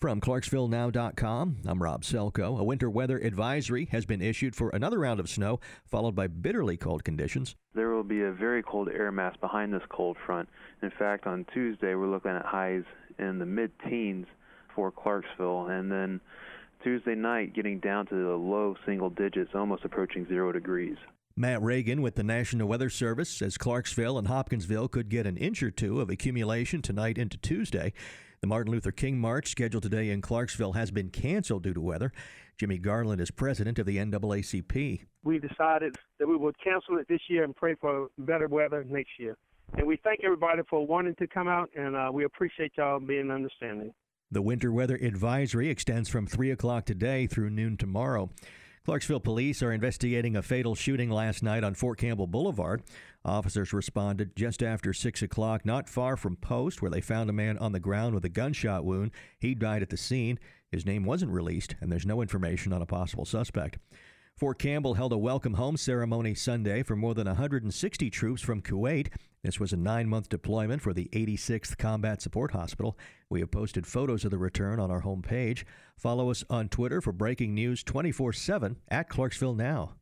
From ClarksvilleNow.com, I'm Rob Selko. A winter weather advisory has been issued for another round of snow, followed by bitterly cold conditions. There will be a very cold air mass behind this cold front. In fact, on Tuesday, we're looking at highs in the mid teens for Clarksville, and then Tuesday night getting down to the low single digits, almost approaching zero degrees. Matt Reagan with the National Weather Service says Clarksville and Hopkinsville could get an inch or two of accumulation tonight into Tuesday. The Martin Luther King March scheduled today in Clarksville has been canceled due to weather. Jimmy Garland is president of the NAACP. We decided that we would cancel it this year and pray for better weather next year. And we thank everybody for wanting to come out, and uh, we appreciate y'all being understanding. The winter weather advisory extends from 3 o'clock today through noon tomorrow. Clarksville police are investigating a fatal shooting last night on Fort Campbell Boulevard. Officers responded just after 6 o'clock, not far from Post, where they found a man on the ground with a gunshot wound. He died at the scene. His name wasn't released, and there's no information on a possible suspect. Fort Campbell held a welcome home ceremony Sunday for more than 160 troops from Kuwait. This was a nine month deployment for the 86th Combat Support Hospital. We have posted photos of the return on our homepage. Follow us on Twitter for breaking news 24 7 at Clarksville Now.